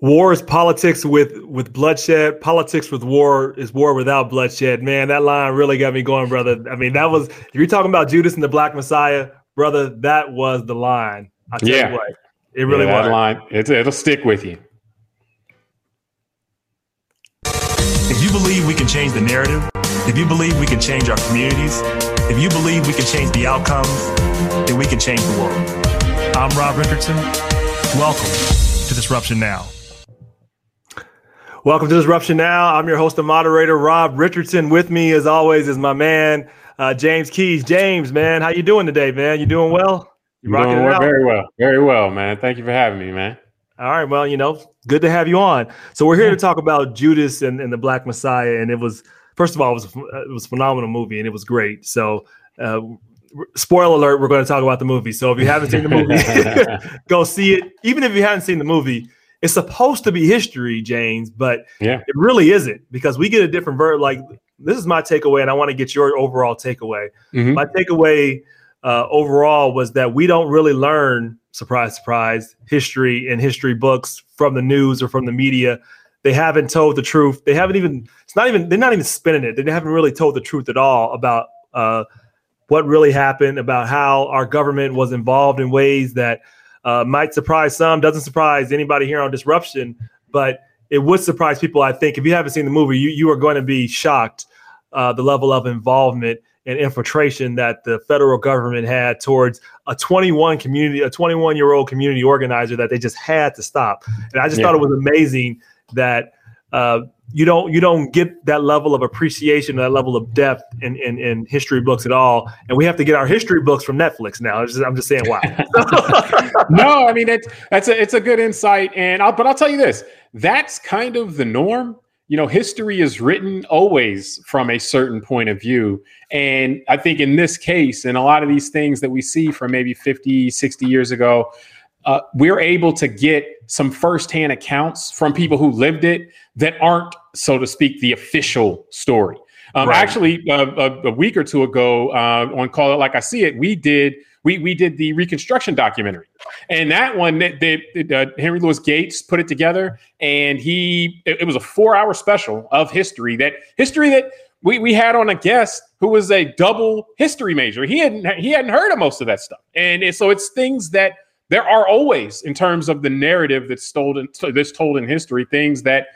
war is politics with with bloodshed. Politics with war is war without bloodshed. Man, that line really got me going, brother. I mean, that was if you're talking about Judas and the Black Messiah, brother. That was the line. I tell yeah. you what, it really yeah, was. That line, it, it'll stick with you. If you believe we can change the narrative, if you believe we can change our communities, if you believe we can change the outcomes, then we can change the world. I'm Rob Richardson. Welcome to Disruption Now. Welcome to Disruption Now. I'm your host and moderator, Rob Richardson. With me, as always, is my man, uh, James Keys. James, man, how you doing today, man? You doing well? You rocking doing it very well, very well, man. Thank you for having me, man. All right, well, you know, good to have you on. So we're here to talk about Judas and, and the Black Messiah, and it was first of all, it was it was a phenomenal movie, and it was great. So. Uh, spoiler alert, we're going to talk about the movie. So if you haven't seen the movie, go see it. Even if you haven't seen the movie, it's supposed to be history, James, but yeah. it really isn't because we get a different verb. Like this is my takeaway, and I want to get your overall takeaway. Mm-hmm. My takeaway uh, overall was that we don't really learn surprise, surprise, history in history books from the news or from the media. They haven't told the truth. They haven't even. It's not even. They're not even spinning it. They haven't really told the truth at all about uh, what really happened, about how our government was involved in ways that uh, might surprise some, doesn't surprise anybody here on Disruption, but it would surprise people. I think if you haven't seen the movie, you you are going to be shocked uh, the level of involvement and infiltration that the federal government had towards a 21 community, a 21 year old community organizer that they just had to stop. And I just yeah. thought it was amazing that uh, you don't you don't get that level of appreciation, that level of depth in, in, in history books at all. And we have to get our history books from Netflix now. Just, I'm just saying, wow. no, I mean it's that's a it's a good insight, and I'll, but I'll tell you this: that's kind of the norm. You know, history is written always from a certain point of view. And I think in this case, and a lot of these things that we see from maybe 50, 60 years ago, uh, we're able to get some firsthand accounts from people who lived it that aren't, so to speak, the official story. Um, right. Actually, uh, a, a, week or two ago uh, on Call It Like I See It, we did we we did the Reconstruction documentary, and that one that uh, Henry Louis Gates put it together, and he it, it was a four hour special of history that history that we we had on a guest who was a double history major. He hadn't he hadn't heard of most of that stuff, and it, so it's things that there are always, in terms of the narrative that's told in, that's told in history, things that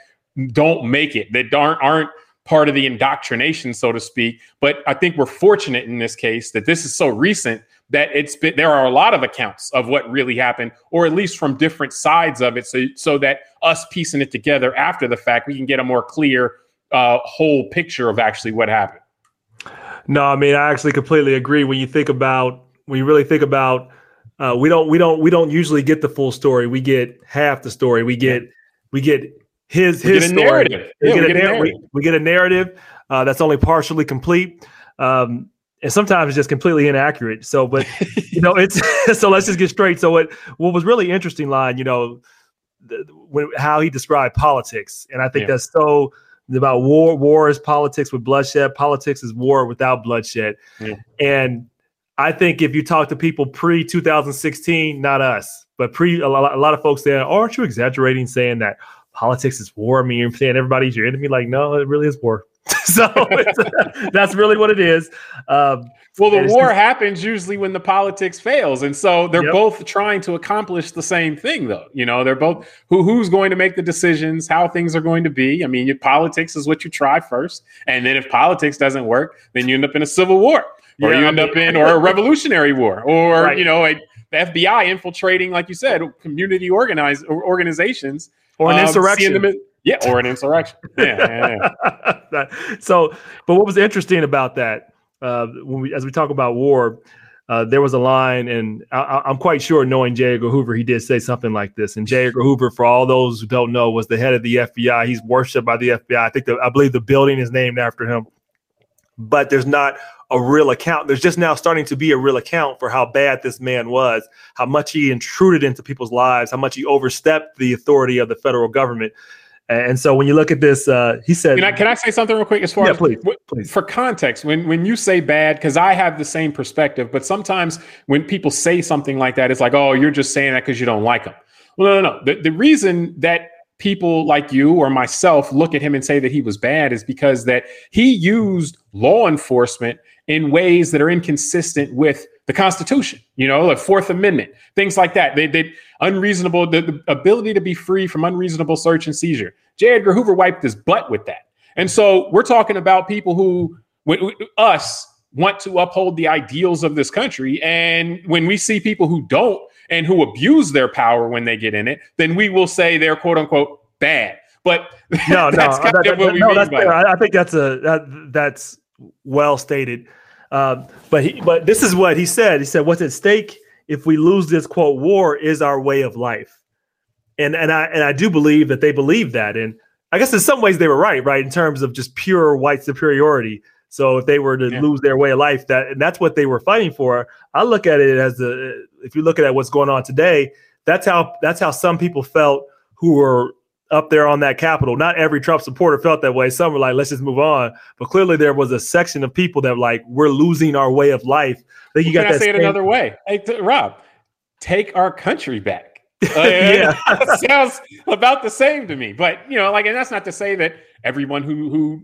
don't make it, that aren't aren't part of the indoctrination, so to speak. But I think we're fortunate in this case that this is so recent that it's been there are a lot of accounts of what really happened, or at least from different sides of it, so so that us piecing it together after the fact, we can get a more clear uh, whole picture of actually what happened. No, I mean I actually completely agree. When you think about when you really think about uh, we don't we don't we don't usually get the full story. We get half the story. We get we get his we his get story. Narrative. We, yeah, get we, get a, narrative. We, we, get a narrative uh, that's only partially complete. Um, and sometimes it's just completely inaccurate. So, but you know, it's so let's just get straight. So, what what was really interesting, line, you know, the, when, how he described politics, and I think yeah. that's so about war. War is politics with bloodshed. Politics is war without bloodshed. Yeah. And I think if you talk to people pre 2016, not us, but pre a lot, a lot of folks there, aren't you exaggerating saying that politics is war? I mean, you're saying everybody's your enemy. Like, no, it really is war. so that's really what it is. Um, well, the war just, happens usually when the politics fails, and so they're yep. both trying to accomplish the same thing, though. You know, they're both who who's going to make the decisions, how things are going to be. I mean, your politics is what you try first, and then if politics doesn't work, then you end up in a civil war or yeah, you end I mean, up in or a revolutionary war or right. you know a, the FBI infiltrating, like you said, community organized organizations or an um, insurrection. In, yeah, or an insurrection. Yeah. yeah, yeah. so, but what was interesting about that uh, when we, as we talk about war, uh, there was a line, and I, am quite sure, knowing J. Edgar Hoover, he did say something like this. And J. Edgar Hoover, for all those who don't know, was the head of the FBI. He's worshipped by the FBI. I think the, I believe the building is named after him. But there's not a real account. There's just now starting to be a real account for how bad this man was, how much he intruded into people's lives, how much he overstepped the authority of the federal government. And so when you look at this, uh, he said, can I, can I say something real quick as far yeah, as please, please. for context, when, when you say bad, cause I have the same perspective, but sometimes when people say something like that, it's like, oh, you're just saying that cause you don't like them. Well, no, no, no. The, the reason that people like you or myself look at him and say that he was bad is because that he used law enforcement in ways that are inconsistent with the Constitution, you know, the Fourth Amendment, things like that. They did unreasonable, the, the, ability to be free from unreasonable search and seizure. J. Edgar Hoover wiped his butt with that. And so we're talking about people who, us, want to uphold the ideals of this country. And when we see people who don't and who abuse their power when they get in it, then we will say they're quote unquote bad. But no, that's no, kind that, of what that, we no, mean by I think that's a that, that's well stated. Um, but he, but this is what he said. He said, "What's at stake if we lose this quote war is our way of life." And and I and I do believe that they believe that. And I guess in some ways they were right, right, in terms of just pure white superiority. So if they were to yeah. lose their way of life, that and that's what they were fighting for. I look at it as a if you look at what's going on today, that's how that's how some people felt who were up there on that Capitol. Not every Trump supporter felt that way. Some were like, let's just move on. But clearly, there was a section of people that like, we're losing our way of life. I think you got to say it another way. Hey, t- Rob, take our country back. Uh, yeah, sounds about the same to me. But you know, like, and that's not to say that everyone who who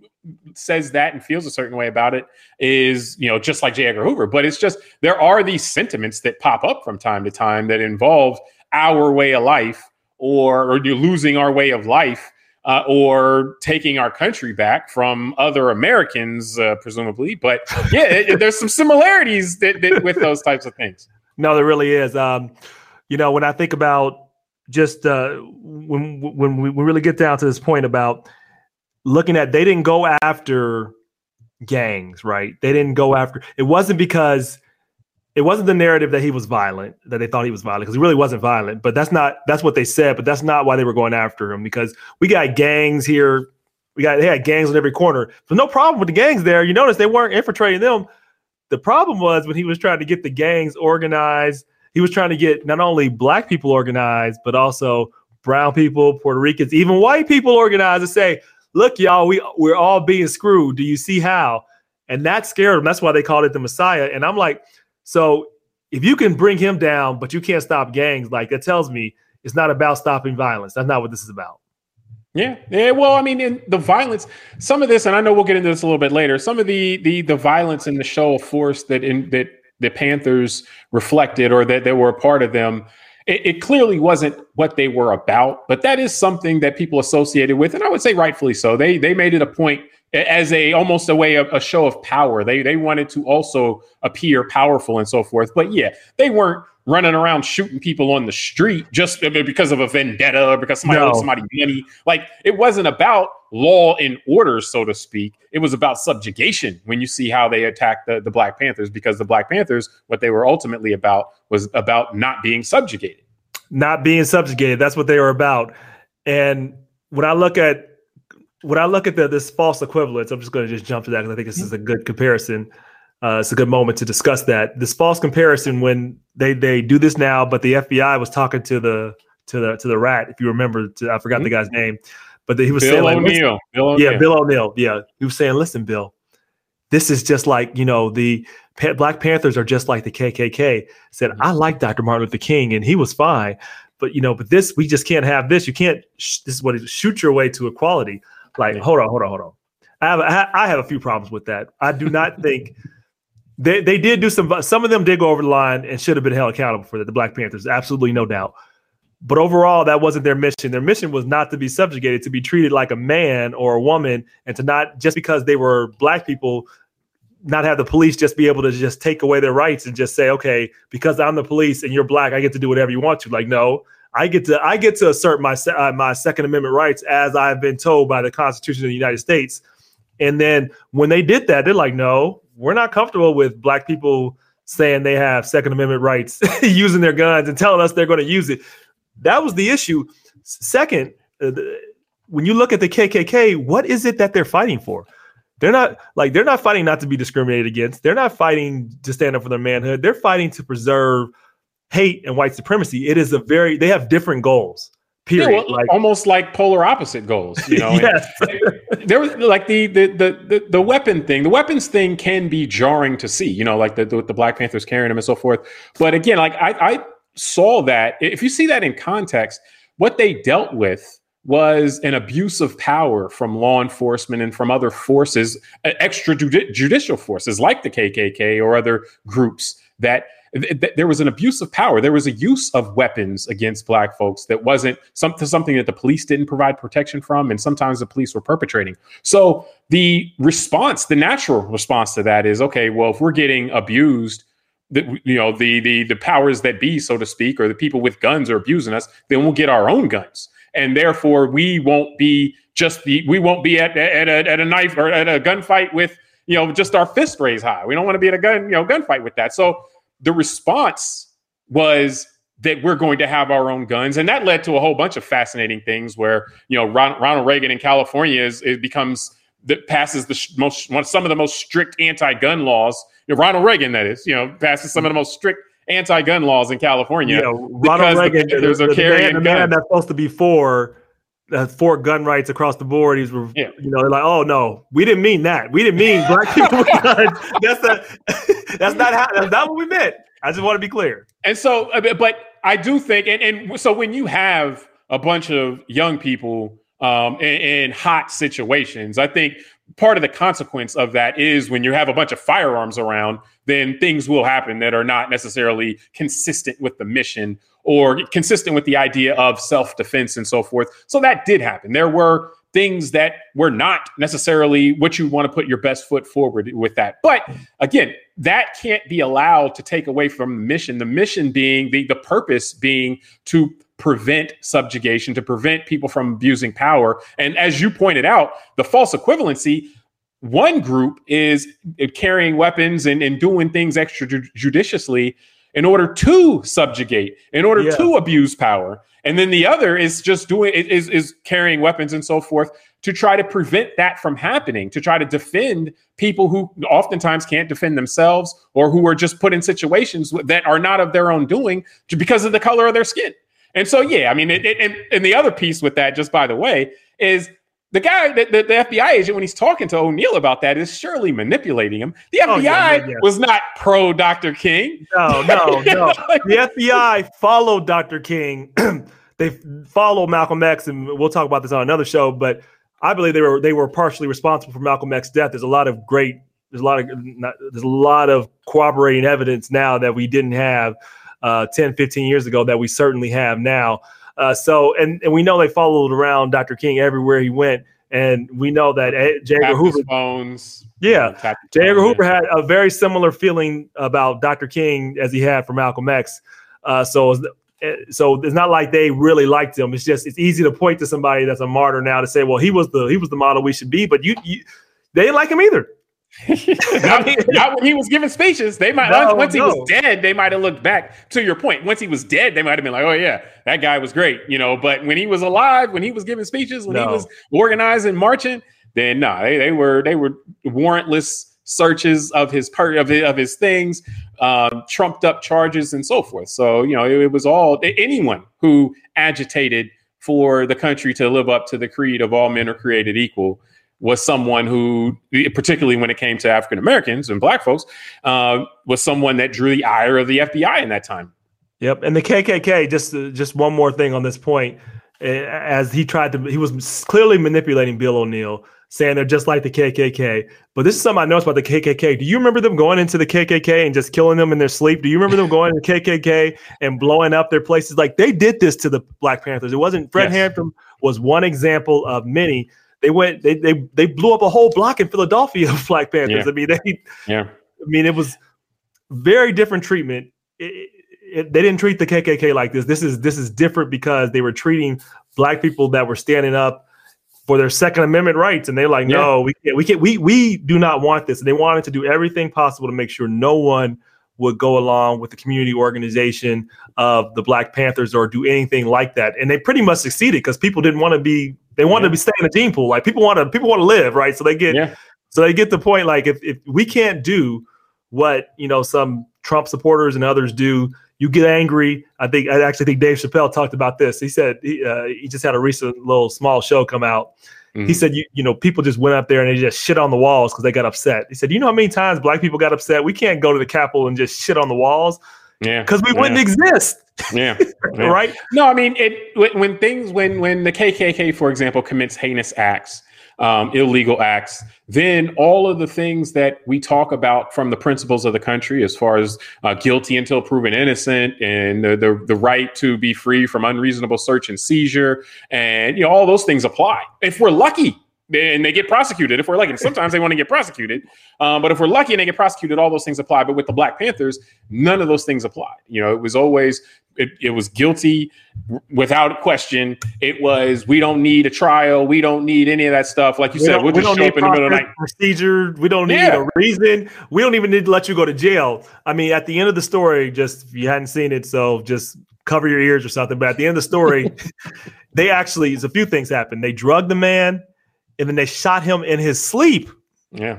says that and feels a certain way about it is you know just like J. Edgar Hoover. But it's just there are these sentiments that pop up from time to time that involve our way of life or, or losing our way of life uh, or taking our country back from other Americans, uh, presumably. But yeah, it, there's some similarities that, that, with those types of things. No, there really is. Um, you know, when I think about just uh, when when we really get down to this point about looking at, they didn't go after gangs, right? They didn't go after. It wasn't because it wasn't the narrative that he was violent, that they thought he was violent, because he really wasn't violent. But that's not that's what they said, but that's not why they were going after him. Because we got gangs here, we got they had gangs on every corner. There's no problem with the gangs there. You notice they weren't infiltrating them. The problem was when he was trying to get the gangs organized, he was trying to get not only black people organized, but also brown people, Puerto Ricans, even white people organized and say, look, y'all, we we're all being screwed. Do you see how? And that scared them. That's why they called it the Messiah. And I'm like, so if you can bring him down, but you can't stop gangs, like that tells me it's not about stopping violence. That's not what this is about. Yeah, yeah. Well, I mean, in the violence, some of this, and I know we'll get into this a little bit later. Some of the the the violence and the show of force that in that the Panthers reflected, or that they were a part of them, it, it, clearly wasn't what they were about. But that is something that people associated with, and I would say rightfully so. They they made it a point as a almost a way of a show of power. They they wanted to also appear powerful and so forth. But yeah, they weren't running around shooting people on the street just because of a vendetta or because somebody no. owed somebody money. Like it wasn't about law and order, so to speak. It was about subjugation when you see how they attacked the, the Black Panthers, because the Black Panthers, what they were ultimately about was about not being subjugated. Not being subjugated. That's what they were about. And when I look at when I look at the, this false equivalence, I'm just going to just jump to that because I think this is a good comparison. Uh, it's a good moment to discuss that. This false comparison when they they do this now, but the FBI was talking to the to the to the rat. If you remember, to, I forgot mm-hmm. the guy's name, but the, he was Bill saying like, O'Neal. Bill O'Neal. yeah, Bill O'Neal. Yeah, he was saying, listen, Bill, this is just like you know the pa- Black Panthers are just like the KKK. Said I like Dr. Martin Luther King and he was fine, but you know, but this we just can't have this. You can't. Sh- this is what it, shoot your way to equality. Like, hold on, hold on, hold on. I have I have a few problems with that. I do not think they they did do some. Some of them did go over the line and should have been held accountable for that. The Black Panthers, absolutely no doubt. But overall, that wasn't their mission. Their mission was not to be subjugated, to be treated like a man or a woman, and to not just because they were black people, not have the police just be able to just take away their rights and just say, okay, because I'm the police and you're black, I get to do whatever you want to. Like, no, I get to I get to assert my uh, my Second Amendment rights as I've been told by the Constitution of the United States. And then when they did that, they're like, no, we're not comfortable with black people saying they have Second Amendment rights, using their guns and telling us they're going to use it. That was the issue. Second, uh, when you look at the KKK, what is it that they're fighting for? They're not like they're not fighting not to be discriminated against. They're not fighting to stand up for their manhood. They're fighting to preserve hate and white supremacy. It is a very they have different goals. Period. Yeah, well, like, almost like polar opposite goals. You know, yes. there was like the, the the the weapon thing. The weapons thing can be jarring to see. You know, like the the, the Black Panthers carrying them and so forth. But again, like I, I saw that. If you see that in context, what they dealt with was an abuse of power from law enforcement and from other forces, extrajudicial forces like the KKK or other groups that there was an abuse of power. There was a use of weapons against black folks that wasn't something something that the police didn't provide protection from, and sometimes the police were perpetrating. So the response, the natural response to that is, okay, well, if we're getting abused, the, you know, the the the powers that be, so to speak, or the people with guns are abusing us, then we'll get our own guns, and therefore we won't be just the we won't be at at a, at a knife or at a gunfight with you know just our fist raised high. We don't want to be at a gun you know gunfight with that. So the response was that we're going to have our own guns, and that led to a whole bunch of fascinating things. Where you know Ron, Ronald Reagan in California is it becomes that passes the most one, some of the most strict anti-gun laws. You know, Ronald Reagan, that is, you know, passes some of the most strict anti-gun laws in California. Yeah, Ronald Reagan, the, there's a the, man, the man that's supposed to be for uh, for gun rights across the board. He's, yeah. you know, they're like, oh no, we didn't mean that. We didn't mean black people with guns. That's not, that's not how. That's not what we meant. I just want to be clear. And so, uh, but I do think, and, and so when you have a bunch of young people um, in, in hot situations, I think part of the consequence of that is when you have a bunch of firearms around, then things will happen that are not necessarily consistent with the mission or consistent with the idea of self defense and so forth. So that did happen. There were things that were not necessarily what you want to put your best foot forward with that. But again, that can't be allowed to take away from the mission. The mission being the, the purpose being to prevent subjugation, to prevent people from abusing power. And as you pointed out, the false equivalency one group is carrying weapons and, and doing things extrajudiciously in order to subjugate, in order yeah. to abuse power. And then the other is just doing is is carrying weapons and so forth to try to prevent that from happening, to try to defend people who oftentimes can't defend themselves or who are just put in situations that are not of their own doing because of the color of their skin. And so, yeah, I mean, it, it, and, and the other piece with that, just by the way, is the guy, the, the, the, FBI agent, when he's talking to O'Neal about that, is surely manipulating him. The FBI oh, yeah, yeah, yeah. was not pro Dr. King. No, no, no. the FBI followed Dr. King. they follow Malcolm X, and we'll talk about this on another show. But I believe they were they were partially responsible for Malcolm X's death. There's a lot of great, there's a lot of not, there's a lot of corroborating evidence now that we didn't have uh, 10, 15 years ago that we certainly have now. Uh, so, and, and we know they followed around Dr. King everywhere he went. And we know that J. Edgar Hoover phones. Yeah, J. Edgar Hoover had a very similar feeling about Dr. King as he had for Malcolm X. Uh, so, eh, so it's not like they really liked him. It's just it's easy to point to somebody that's a martyr now to say, well, he was the he was the model we should be, but you, you they didn't like him either. not, not, when he was giving speeches. They might no, once no. he was dead, they might have looked back. To your point, once he was dead, they might have been like, "Oh yeah, that guy was great," you know. But when he was alive, when he was giving speeches, when no. he was organizing, marching, then no, nah, they, they were they were warrantless searches of his part of, of his things, um, trumped up charges, and so forth. So you know, it, it was all anyone who agitated for the country to live up to the creed of all men are created equal was someone who, particularly when it came to African Americans and Black folks, uh, was someone that drew the ire of the FBI in that time. Yep, and the KKK. Just just one more thing on this point, as he tried to, he was clearly manipulating Bill O'Neal, saying they're just like the KKK. But this is something I noticed about the KKK. Do you remember them going into the KKK and just killing them in their sleep? Do you remember them going to the KKK and blowing up their places? Like they did this to the Black Panthers. It wasn't Fred yes. Hampton was one example of many they went they they they blew up a whole block in Philadelphia of Black Panthers. Yeah. I mean, they yeah. I mean, it was very different treatment. It, it, they didn't treat the KKK like this. This is this is different because they were treating black people that were standing up for their Second Amendment rights, and they're like, yeah. no, we can't, we can't, we we do not want this. And they wanted to do everything possible to make sure no one would go along with the community organization of the Black Panthers or do anything like that. And they pretty much succeeded because people didn't want to be they want yeah. to be staying in the gene pool. Like people want to people want to live, right? So they get yeah. so they get the point. Like if if we can't do what you know some Trump supporters and others do, you get angry. I think I actually think Dave Chappelle talked about this. He said he, uh, he just had a recent little small show come out. Mm-hmm. He said, you, you know, people just went up there and they just shit on the walls because they got upset. He said, you know how many times black people got upset? We can't go to the Capitol and just shit on the walls. Yeah. Because we yeah. wouldn't exist. Yeah. yeah. right? No, I mean it when, when, things when when the KKK, for example, commits heinous acts, um, illegal acts, then all of the things that we talk about from the principles of the country, as far as uh, guilty until proven innocent, and the, the the right to be free from unreasonable search and seizure, and you know all those things apply. If we're lucky, and they get prosecuted if we're lucky. Sometimes they want to get prosecuted, um, but if we're lucky and they get prosecuted, all those things apply. But with the Black Panthers, none of those things apply. You know, it was always it, it was guilty without question. It was we don't need a trial, we don't need any of that stuff. Like you we said, we'll just show up in the middle of the night. Procedure. We don't need yeah. a reason. We don't even need to let you go to jail. I mean, at the end of the story, just if you hadn't seen it, so just cover your ears or something. But at the end of the story, they actually, there's a few things happened. They drugged the man and then they shot him in his sleep. Yeah.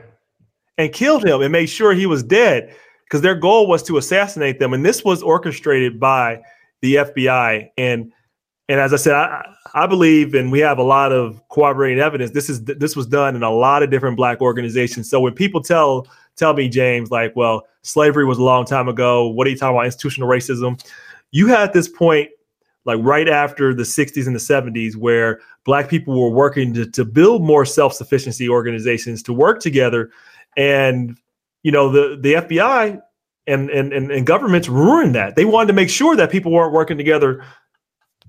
And killed him and made sure he was dead because their goal was to assassinate them. And this was orchestrated by the FBI. And and as I said, I, I believe, and we have a lot of corroborating evidence. This is this was done in a lot of different black organizations. So when people tell tell me, James, like, well, slavery was a long time ago. What are you talking about? Institutional racism. You had this point like right after the 60s and the 70s where black people were working to, to build more self-sufficiency organizations to work together and you know the the fbi and and and, and governments ruined that. They wanted to make sure that people weren't working together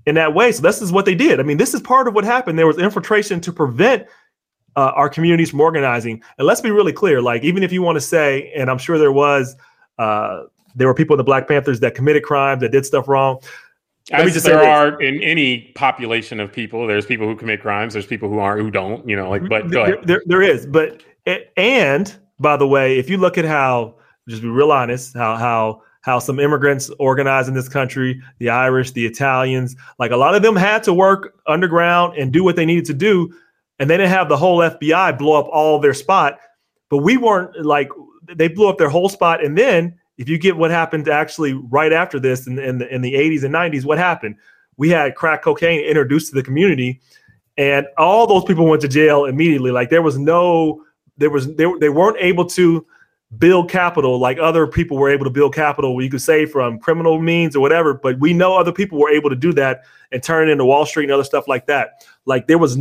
in that way. So this is what they did. I mean this is part of what happened. There was infiltration to prevent uh, our communities from organizing. And let's be really clear like even if you want to say and i'm sure there was uh, there were people in the black panthers that committed crimes that did stuff wrong. Let me just there are in any population of people, there's people who commit crimes, there's people who aren't, who don't, you know, like, but go there, ahead. There, there is, but, and by the way, if you look at how, just be real honest, how, how, how some immigrants organize in this country, the Irish, the Italians, like a lot of them had to work underground and do what they needed to do. And they didn't have the whole FBI blow up all their spot. But we weren't like, they blew up their whole spot. And then if you get what happened actually right after this in, in, the, in the 80s and 90s, what happened? We had crack cocaine introduced to the community, and all those people went to jail immediately. Like there was no, there was they, they weren't able to build capital like other people were able to build capital. You could say from criminal means or whatever, but we know other people were able to do that and turn it into Wall Street and other stuff like that. Like there was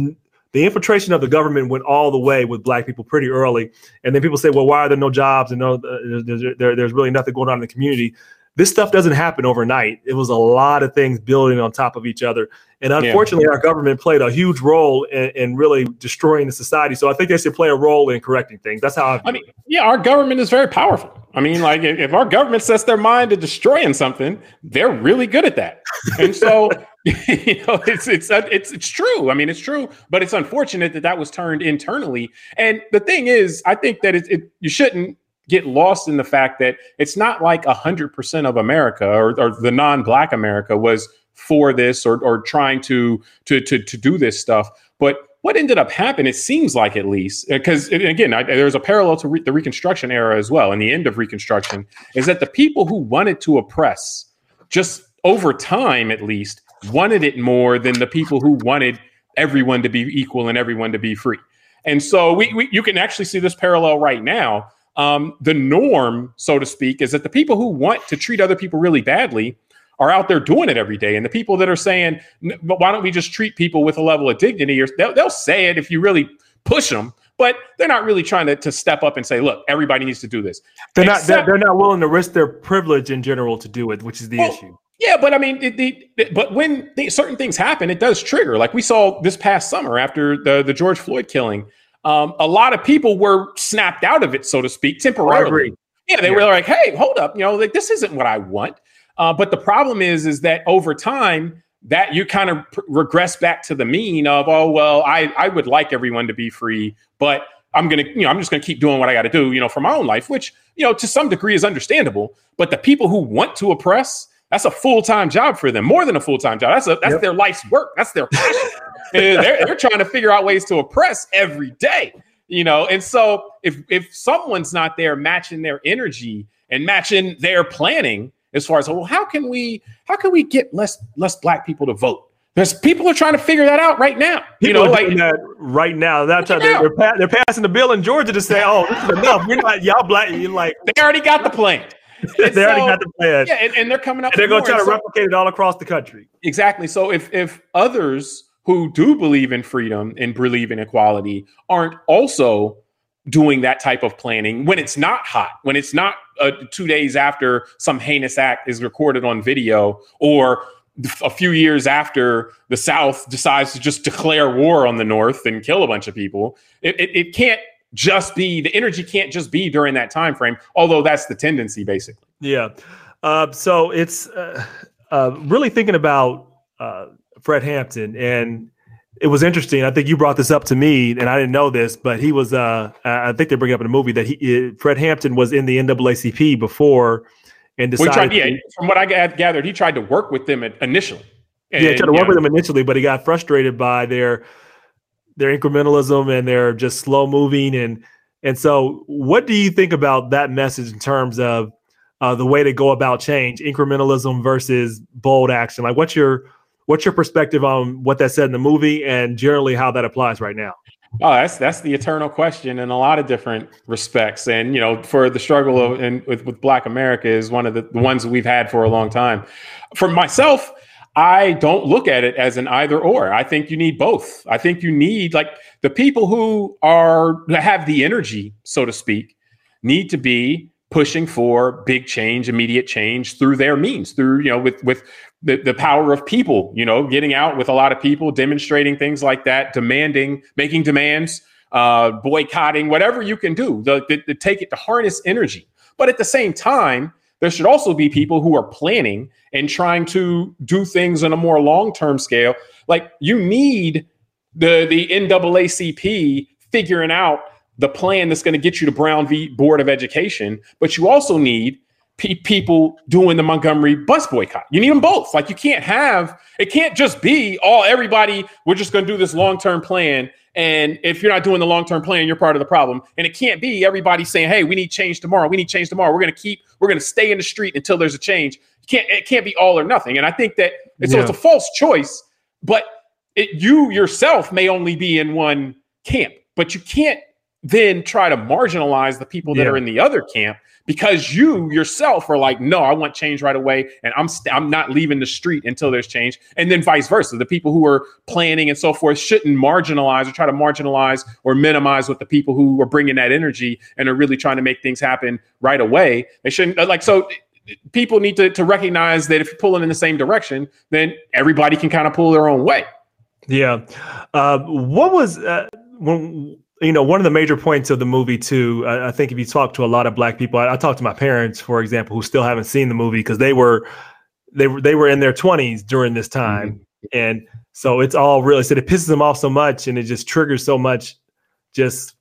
the infiltration of the government went all the way with black people pretty early. And then people say, well, why are there no jobs and no, uh, there's, there, there's really nothing going on in the community? This stuff doesn't happen overnight. It was a lot of things building on top of each other. And unfortunately, yeah. our government played a huge role in, in, really destroying the society. So I think they should play a role in correcting things. That's how I, I mean, yeah, our government is very powerful. I mean, like if our government sets their mind to destroying something, they're really good at that. And so, you know, it's it's it's it's true. I mean, it's true, but it's unfortunate that that was turned internally. And the thing is, I think that it, it you shouldn't get lost in the fact that it's not like a hundred percent of America or, or the non-black America was for this or or trying to to to to do this stuff, but what ended up happening, it seems like at least, uh, because again, I, there's a parallel to re- the Reconstruction era as well, and the end of Reconstruction, is that the people who wanted to oppress, just over time at least, wanted it more than the people who wanted everyone to be equal and everyone to be free. And so we, we you can actually see this parallel right now. Um, the norm, so to speak, is that the people who want to treat other people really badly are out there doing it every day. And the people that are saying, but why don't we just treat people with a level of dignity? Or they'll, they'll say it if you really push them, but they're not really trying to, to step up and say, look, everybody needs to do this. They're Except, not, they're, they're, not willing to risk their privilege in general to do it, which is the well, issue. Yeah, but I mean, the, the, but when the, certain things happen, it does trigger. Like we saw this past summer after the, the George Floyd killing, um, a lot of people were snapped out of it, so to speak, temporarily. Yeah, they yeah. were like, "Hey, hold up, you know, like this isn't what I want." Uh, but the problem is, is that over time, that you kind of pr- regress back to the mean of, oh well, I I would like everyone to be free, but I'm gonna, you know, I'm just gonna keep doing what I got to do, you know, for my own life, which you know to some degree is understandable. But the people who want to oppress, that's a full time job for them, more than a full time job. That's a that's yep. their life's work. That's their passion. they're, they're trying to figure out ways to oppress every day, you know. And so if if someone's not there matching their energy and matching their planning as far as well, how can we how can we get less less black people to vote? There's people are trying to figure that out right now. People you know, like that right now. That's how they're, they're, they're, passing the bill in Georgia to say, "Oh, this is enough. We're not y'all black." You're like they already got the plan. they so, already got the plan. Yeah, and, and they're coming up. And they're going to try to so, replicate it all across the country. Exactly. So if if others who do believe in freedom and believe in equality aren't also doing that type of planning when it's not hot, when it's not uh, two days after some heinous act is recorded on video, or a few years after the South decides to just declare war on the North and kill a bunch of people. It, it, it can't just be the energy can't just be during that time frame although that's the tendency basically yeah uh, so it's uh, uh, really thinking about uh, fred hampton and it was interesting. I think you brought this up to me and i didn't know this but he was uh, i think they bring up in a movie that he uh, fred hampton was in the naacp before and decided tried, yeah from what i gathered he tried to work with them initially. And, yeah, he tried to work with them initially, but he got frustrated by their their incrementalism and they're just slow moving. And and so what do you think about that message in terms of uh, the way to go about change incrementalism versus bold action? Like what's your what's your perspective on what that said in the movie and generally how that applies right now Oh, that's that's the eternal question in a lot of different respects, and you know, for the struggle of, and with, with Black America is one of the, the ones we've had for a long time. For myself, I don't look at it as an either or. I think you need both. I think you need like the people who are have the energy, so to speak, need to be pushing for big change, immediate change through their means, through you know with with the, the power of people, you know, getting out with a lot of people, demonstrating things like that, demanding, making demands, uh, boycotting, whatever you can do, the, take it to harness energy. But at the same time, there should also be people who are planning and trying to do things on a more long-term scale. Like you need the the NAACP figuring out the plan that's going to get you to Brown v. Board of Education, but you also need pe- people doing the Montgomery bus boycott. You need them both. Like you can't have it can't just be all everybody. We're just going to do this long-term plan and if you're not doing the long term plan, you're part of the problem. And it can't be everybody saying, "Hey, we need change tomorrow. We need change tomorrow. We're going to keep. We're going to stay in the street until there's a change." You can't. It can't be all or nothing. And I think that so it's a false choice. But it, you yourself may only be in one camp, but you can't then try to marginalize the people that yeah. are in the other camp because you yourself are like, no, I want change right away, and I'm i st- I'm not leaving the street until there's change, and then vice versa. The people who are planning and so forth shouldn't marginalize or try to marginalize or minimize with the people who are bringing that energy and are really trying to make things happen right away. They shouldn't uh, like so. People need to, to recognize that if you're pulling in the same direction, then everybody can kind of pull their own way. Yeah. Uh, what was uh, when you know, one of the major points of the movie too. I, I think if you talk to a lot of black people, I, I talked to my parents, for example, who still haven't seen the movie because they were they were they were in their twenties during this time, mm-hmm. and so it's all really said it pisses them off so much, and it just triggers so much just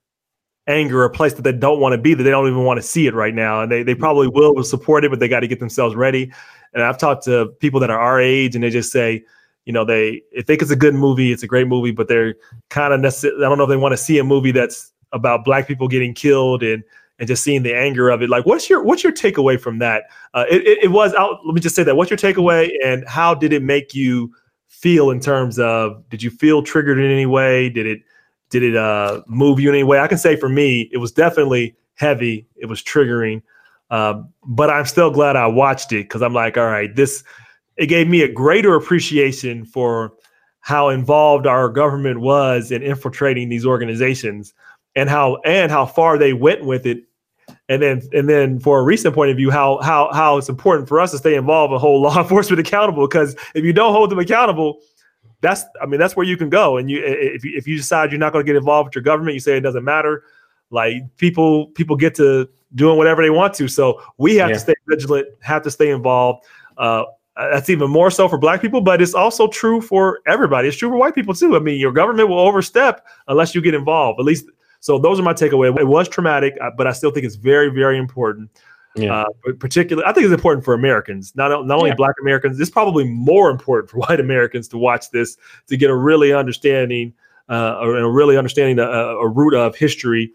anger, a place that they don't want to be, that they don't even want to see it right now, and they they probably will support it, but they got to get themselves ready. And I've talked to people that are our age, and they just say you know they if think it's a good movie it's a great movie but they're kind of necessarily i don't know if they want to see a movie that's about black people getting killed and and just seeing the anger of it. Like what's your what's your takeaway from that? Uh, it, it, it, was out let me just say that. What's your takeaway and how did it make you feel in terms of did you feel triggered in any way? Did it did it uh, move you in any way? I can say for me it was definitely heavy. It was triggering. Um, but i'm still glad i watched it because i'm like all right this it gave me a greater appreciation for how involved our government was in infiltrating these organizations and how and how far they went with it. And then and then for a recent point of view how how how it's important for us to stay involved and hold law enforcement accountable because if you don't hold them accountable that's i mean that's where you can go. And you if you, if you decide you're not going to get involved with your government you say it doesn't matter. Like people people get to doing whatever they want to. So we have yeah. to stay vigilant have to stay involved uh, uh, that's even more so for black people, but it's also true for everybody. It's true for white people too. I mean, your government will overstep unless you get involved. At least, so those are my takeaway. It was traumatic, uh, but I still think it's very, very important. Yeah. Uh, particularly, I think it's important for Americans, not not only yeah. Black Americans. It's probably more important for white Americans to watch this to get a really understanding, uh, or a really understanding a, a root of history,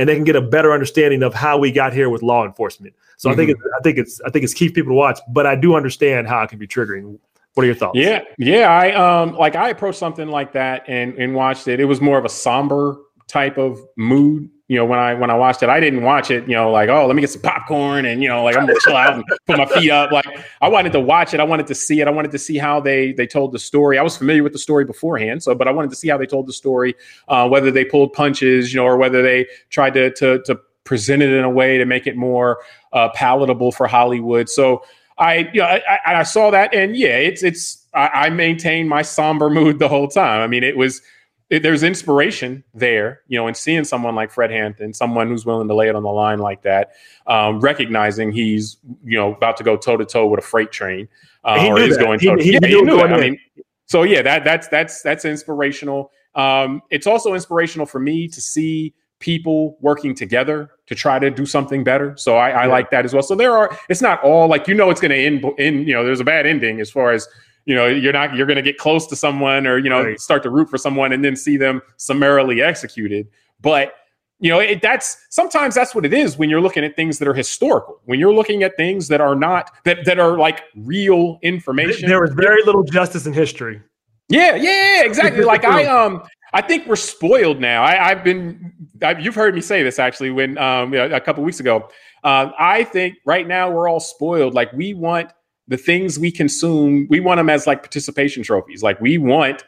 and they can get a better understanding of how we got here with law enforcement. So mm-hmm. I think mm-hmm. it's, I think it's I think it's key for people to watch. But I do understand how it can be triggering. What are your thoughts? Yeah, yeah. I um like I approached something like that and and watched it. It was more of a somber type of mood you know, when I when I watched it, I didn't watch it, you know, like, oh, let me get some popcorn and you know, like I'm gonna chill out and put my feet up. Like I wanted to watch it. I wanted to see it. I wanted to see how they they told the story. I was familiar with the story beforehand, so but I wanted to see how they told the story, uh, whether they pulled punches, you know, or whether they tried to to to present it in a way to make it more uh, palatable for Hollywood. So I, you know, I, I, I saw that, and yeah, it's it's I, I maintained my somber mood the whole time. I mean, it was it, there's inspiration there, you know, in seeing someone like Fred Hampton, someone who's willing to lay it on the line like that, um, recognizing he's, you know, about to go toe to toe with a freight train, uh, or is going toe. He, yeah, he knew. I mean, so yeah, that that's that's that's inspirational. Um, it's also inspirational for me to see people working together to try to do something better. So I, I yeah. like that as well. So there are, it's not all like you know it's going to end in you know there's a bad ending as far as you know you're not you're going to get close to someone or you know right. start to root for someone and then see them summarily executed but you know it, that's sometimes that's what it is when you're looking at things that are historical when you're looking at things that are not that that are like real information there was very little justice in history yeah yeah exactly like i um I think we're spoiled now. I, have been, I've, you've heard me say this actually when um, a couple weeks ago. Uh, I think right now we're all spoiled. Like we want the things we consume, we want them as like participation trophies. Like we want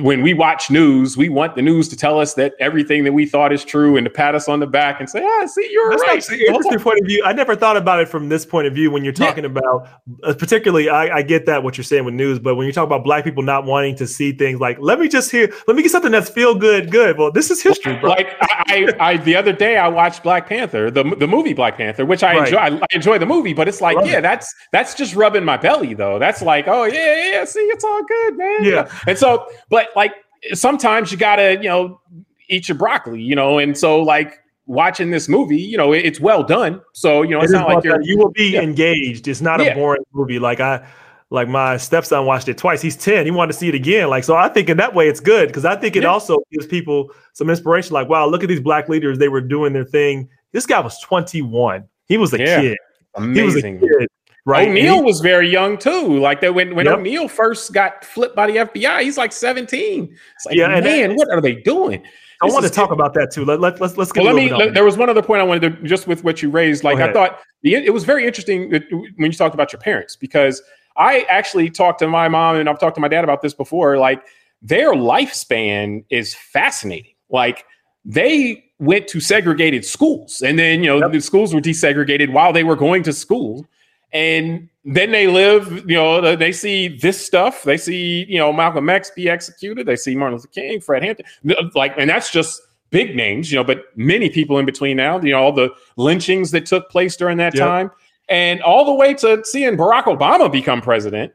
when we watch news, we want the news to tell us that everything that we thought is true and to pat us on the back and say, "Ah, see, you're That's right." Actually interesting point of view. I never thought about it from this point of view when you're talking yeah. about, uh, particularly. I, I, get that what you're saying with news, but when you talk about black people not wanting to see things like, let me just hear, let me get something that's feel good, good. Well, this is history, bro. Like I, I, the other day I watched Black Panther, the the movie Black Panther, which I right. enjoy. I, I, enjoy the movie, but it's like, yeah, it. that's that's just rubbing my belly though. That's like, oh yeah, yeah, see, it's all good, man. Yeah, and so, but like sometimes you gotta, you know, eat your broccoli, you know, and so like watching this movie, you know, it, it's well done. So, you know, it's it not like you're you will be yeah. engaged. It's not yeah. a boring movie. Like I like my stepson watched it twice. He's 10. He wanted to see it again. Like, so I think in that way it's good because I think it yeah. also gives people some inspiration. Like, wow, look at these black leaders. They were doing their thing. This guy was 21. He was a kid. Amazing. He was a kid. Right. O'Neal he, was very young too. Like that when when yep. O'Neal first got flipped by the FBI, he's like 17. It's like, yeah, man, what are they doing? I want to talk about that too. Let, let, let's let's get. Well, let me. Let, there was one other point I wanted to just with what you raised. Like I thought the, it was very interesting when you talked about your parents because I actually talked to my mom and I've talked to my dad about this before. Like their lifespan is fascinating. Like they went to segregated schools, and then you know yep. the schools were desegregated while they were going to school and then they live, you know, they see this stuff. They see, you know, Malcolm X be executed. They see Martin Luther King, Fred Hampton, like, and that's just big names, you know, but many people in between now, you know, all the lynchings that took place during that yep. time, and all the way to seeing Barack Obama become president.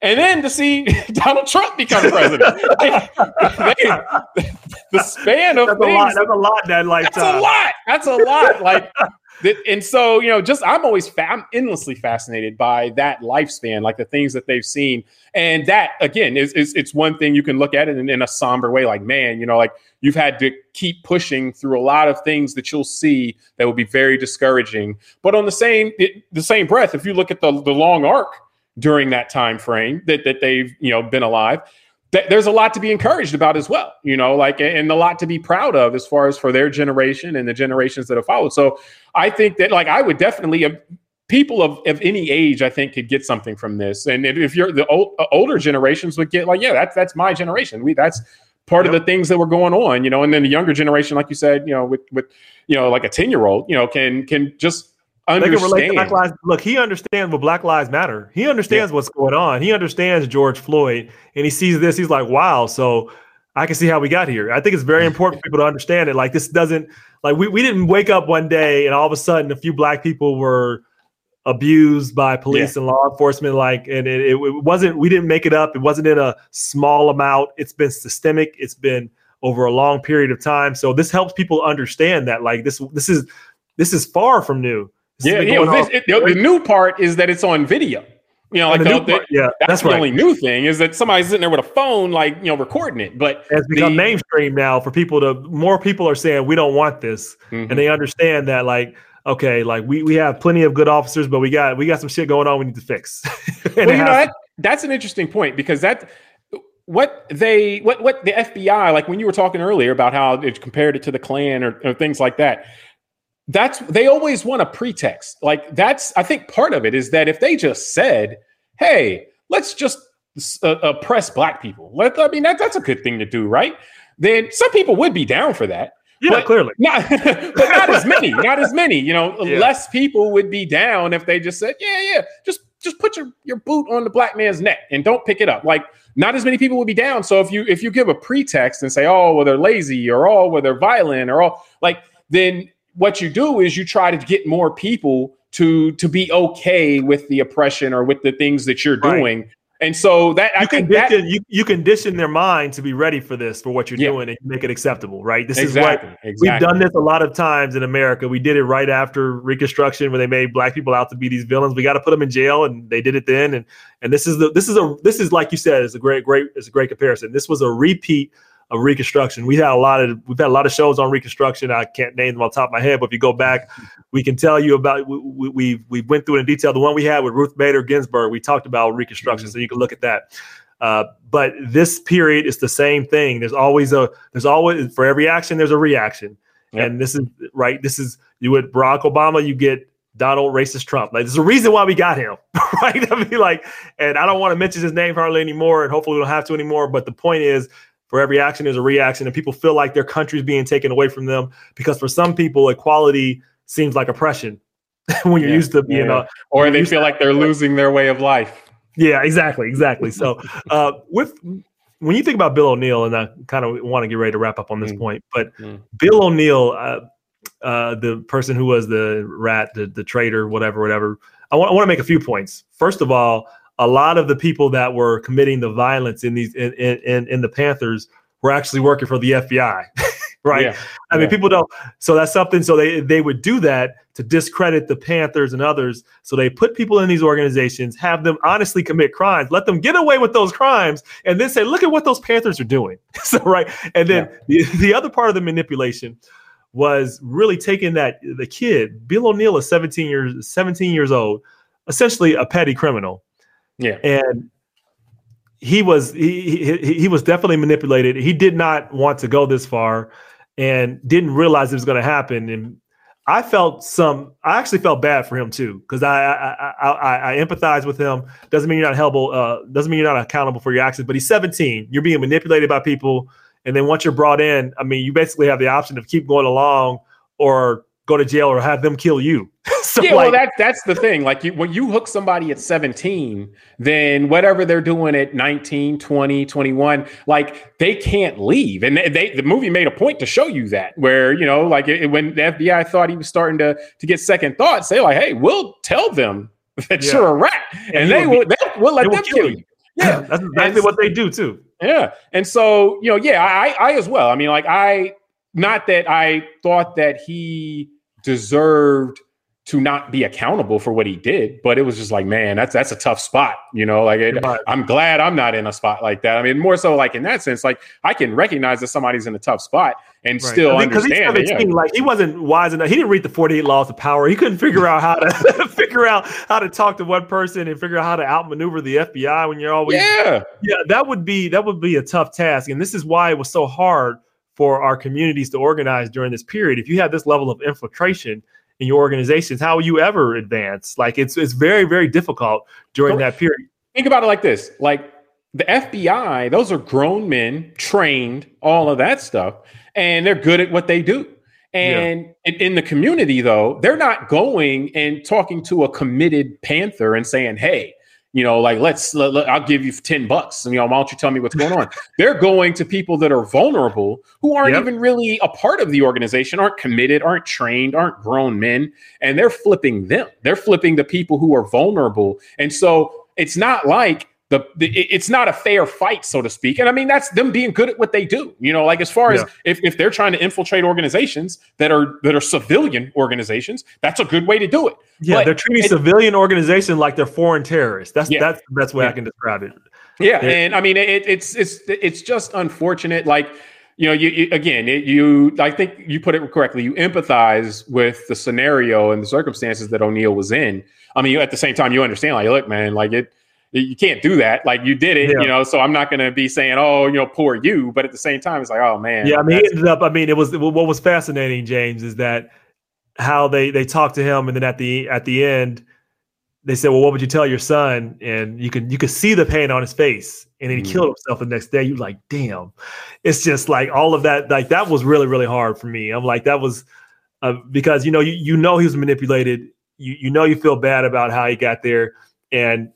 And then to see Donald Trump become president, they, they, the span of that's things, a lot. That's a lot. That like that's a lot. That's a lot. Like and so you know just i'm always fa- i'm endlessly fascinated by that lifespan like the things that they've seen. And that again is, is it's one thing you can look at it in, in, a somber way like man you know like you've had to keep pushing through a lot of things that you'll see that will be very discouraging. But on the same it, the same breath if you look at the, the long arc during that time frame that, that they've you know been alive th- there's a lot to be encouraged about as well, you know, like, and a lot to be proud of as far as for their generation and the generations that have followed. So I think that, like, I would definitely, uh, people of, of any age, I think, could get something from this. And if you're the old, uh, older generations would get, like, yeah, that's that's my generation. We that's part yep. of the things that were going on, you know. And then the younger generation, like you said, you know, with with you know, like a ten year old, you know, can can just understand. Black Lives, look, he understands what Black Lives Matter. He understands yeah. what's going on. He understands George Floyd, and he sees this. He's like, wow. So I can see how we got here. I think it's very important for people to understand it. Like this doesn't like we, we didn't wake up one day and all of a sudden a few black people were abused by police yeah. and law enforcement. Like and it, it, it wasn't we didn't make it up. It wasn't in a small amount. It's been systemic. It's been over a long period of time. So this helps people understand that like this this is this is far from new yeah, yeah. This, it, the new part is that it's on video. You know, like the, the, part, yeah, that's, that's the right. only new thing is that somebody's sitting there with a phone, like you know, recording it. But it's become the, mainstream now for people to. More people are saying we don't want this, mm-hmm. and they understand that, like, okay, like we we have plenty of good officers, but we got we got some shit going on we need to fix. well, you know, that, that's an interesting point because that what they what what the FBI like when you were talking earlier about how it compared it to the Klan or, or things like that. That's they always want a pretext. Like that's I think part of it is that if they just said, "Hey, let's just uh, oppress black people," let, I mean that that's a good thing to do, right? Then some people would be down for that. Yeah, but clearly. Not, but not as many. Not as many. You know, Yeah. less people would be down if they just said, "Yeah, yeah, just just put your your boot on the black man's neck and don't pick it up." Like, not as many people would be down. So if you if you give a pretext and say, "Oh, well, they're lazy," or "Oh, well, they're violent," or "Oh," like then what you do is you try to get more people to to be okay with the oppression or with the things that you're Right. doing. And so that I You think that condition, you, you condition their mind to be ready for this, for what you're Yeah. doing, and make it acceptable, right? This exactly, is what exactly. we've done this a lot of times in America. We did it right after Reconstruction, when they made black people out to be these villains. We got to put them in jail, and they did it then. And and this is the this is a this is like you said, it's a great great it's a great comparison. This was a repeat of Reconstruction. We had a lot of we've had a lot of shows on Reconstruction. I can't name them the top of my head, but if you go back, we can tell you about we we we, we went through it in detail. The one we had with Ruth Bader Ginsburg, we talked about Reconstruction, so you can look at that. Uh, but this period is the same thing. There's always a there's always for every action there's a reaction, Yep. and this is right. This is you with Barack Obama, you get Donald racist Trump. Like there's a reason why we got him, right? I mean, like, and I don't want to mention his name hardly anymore, and hopefully we don't have to anymore. But the point is, for every action there's a reaction, and people feel like their country's being taken away from them because for some people equality seems like oppression when you're Yeah, used to being yeah. a or they feel like they're losing their way of life. yeah, exactly, exactly. So, uh, with when you think about Bill O'Neal, and I kind of want to get ready to wrap up on this Mm. point, but Mm. Bill O'Neal, uh, uh, the person who was the rat, the, the traitor, whatever, whatever. I want, I want to make a few points. First of all, a lot of the people that were committing the violence in these in in, in, the Panthers were actually working for the FBI, right? Yeah. I mean, Yeah. people don't. So that's something. So they they would do that to discredit the Panthers and others. So they put people in these organizations, have them honestly commit crimes, let them get away with those crimes, and then say, "Look at what those Panthers are doing." so right, and then the, the other part of the manipulation was really taking that the kid, Bill O'Neal, is 17 years 17 years old, essentially a petty criminal Yeah. and he was he, he he was definitely manipulated. He did not want to go this far, and didn't realize it was going to happen. And I felt some. I actually felt bad for him too, because I I, I I empathize with him. Doesn't mean you're not helpable. Uh, doesn't mean you're not accountable for your actions. But he's 17. You're being manipulated by people, and then once you're brought in, I mean, you basically have the option of keep going along or go to jail or have them kill you. so yeah, like, well, that that's the thing. Like you, when you hook somebody at 17, then whatever they're doing at 19, 20, 21, like they can't leave. And they, they the movie made a point to show you that, where you know, like it, when the FBI thought he was starting to to get second thoughts, they're like, "Hey, we'll tell them that Yeah. you're a rat, and, And they will, will they will let they will them kill kill you. you." Yeah, that's exactly And- what they do too. Yeah. And so, you know, yeah, I, I as well. I mean, like, I, not that I thought that he deserved to not be accountable for what he did, but it was just like, man, that's, that's a tough spot, you know, like, it, I'm glad I'm not in a spot like that. I mean, more so like in that sense, like I can recognize that somebody's in a tough spot and Right. still I mean, he's understand. it, 17, yeah. Like he wasn't wise enough. He didn't read the 48 laws of power. He couldn't figure out how to figure out how to talk to one person and figure out how to outmaneuver the FBI when you're always yeah. yeah, that would be that would be a tough task. And this is why it was so hard for our communities to organize during this period. If you have this level of infiltration in your organizations, how will you ever advance? Like it's it's very, very difficult during that period. think about it like this like the FBI, those are grown men, trained, all of that stuff, and they're good at what they do. And in, in the community, though, they're not going and talking to a committed Panther and saying, "Hey, you know, like let's, let, let- I'll give you ten bucks, and you know, why don't you tell me what's going on?" they're going to people that are vulnerable, who aren't Yep. even really a part of the organization, aren't committed, aren't trained, aren't grown men, and they're flipping them. They're flipping the people who are vulnerable, and so it's not like the, the it's not a fair fight, so to speak. And I mean, that's them being good at what they do. You know, like as far as if, if they're trying to infiltrate organizations that are that are civilian organizations, that's a good way to do it. Yeah, But they're treating it- civilian organizations like they're foreign terrorists. That's Yeah. that's the best way Yeah. I can describe it. Yeah, Yeah. and I mean, it, it's it's it's just unfortunate. Like you know, you, you again, it, you I think you put it correctly. You empathize with the scenario and the circumstances that O'Neal was in. I mean, you, at the same time, you understand. Like, look, man, like it. You can't do that. Like you did it, yeah. you know. So I'm not going to be saying, "Oh, you know, poor you," but at the same time, it's like, "Oh man." Yeah, I mean, he ended up. I mean, it was what was fascinating, James, is that how they they talked to him, and then at the at the end, they said, "Well, what would you tell your son?" And you can you could see the pain on his face, and then he mm. killed himself the next day. You're like, damn, it's just like all of that. Like that was really really hard for me. I'm like that was uh, because you know you you know he was manipulated. You you know you feel bad about how he got there, and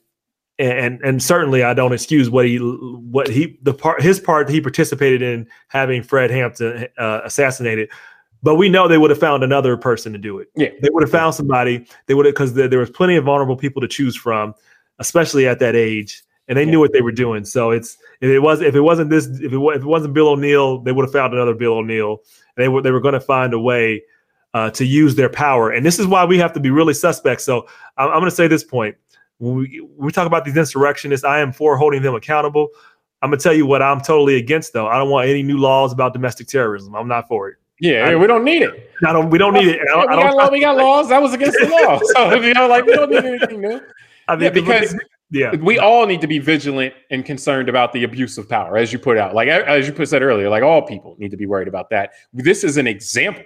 and and certainly I don't excuse what he what he the part his part he participated in having Fred Hampton uh, assassinated. But we know they would have found another person to do it. Yeah, they would have found somebody. They would have because there, there, was plenty of vulnerable people to choose from, especially at that age, and they yeah. knew what they were doing. So it's if it was if it wasn't this if it, if it wasn't Bill O'Neal, they would have found another Bill O'Neal. They were they were going to find a way uh, to use their power, and this is why we have to be really suspect. So I'm, I'm going to say this point when we, when we talk about these insurrectionists, I am for holding them accountable. I'm gonna tell you what I'm totally against, though. I don't want any new laws about domestic terrorism. I'm not for it. Yeah, I, we don't need it. I don't. We don't need it. Yeah, we, got law, we, got laws. That was against the law. So you know, like we don't need anything new. I mean, yeah, because yeah, we all need to be vigilant and concerned about the abuse of power, as you put out. Like as you put said earlier, like all people need to be worried about that. This is an example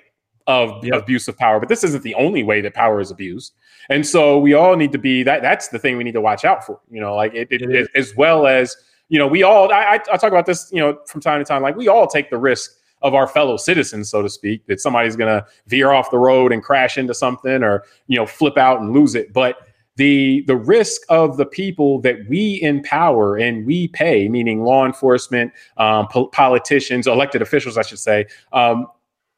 of yep. abuse of power, but this isn't the only way that power is abused. And so we all need to be that. That's the thing we need to watch out for. You know, like it, it, it as well as you know, we all. I, I talk about this, you know, from time to time. Like we all take the risk of our fellow citizens, so to speak, that somebody's going to veer off the road and crash into something, or you know, flip out and lose it. But the the risk of the people that we empower and we pay, meaning law enforcement, um, po- politicians, elected officials, I should say, um,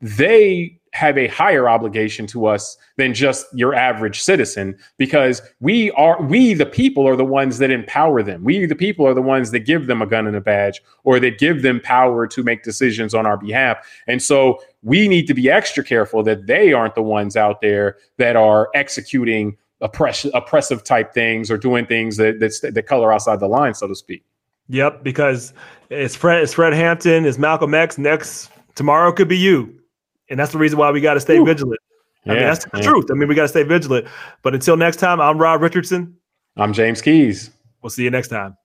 they have a higher obligation to us than just your average citizen because we are we the people are the ones that empower them. We the people are the ones that give them a gun and a badge or that give them power to make decisions on our behalf. And so we need to be extra careful that they aren't the ones out there that are executing oppress- oppressive type things or doing things that that, that color outside the line so to speak. Yep because it's fred it's fred hampton is malcolm x next tomorrow? Could be you and that's the reason why we got to stay Ooh. vigilant. I yeah, mean, that's the yeah. truth. I mean, we got to stay vigilant. But until next time, I'm Rob Richardson. I'm James Keys. We'll see you next time.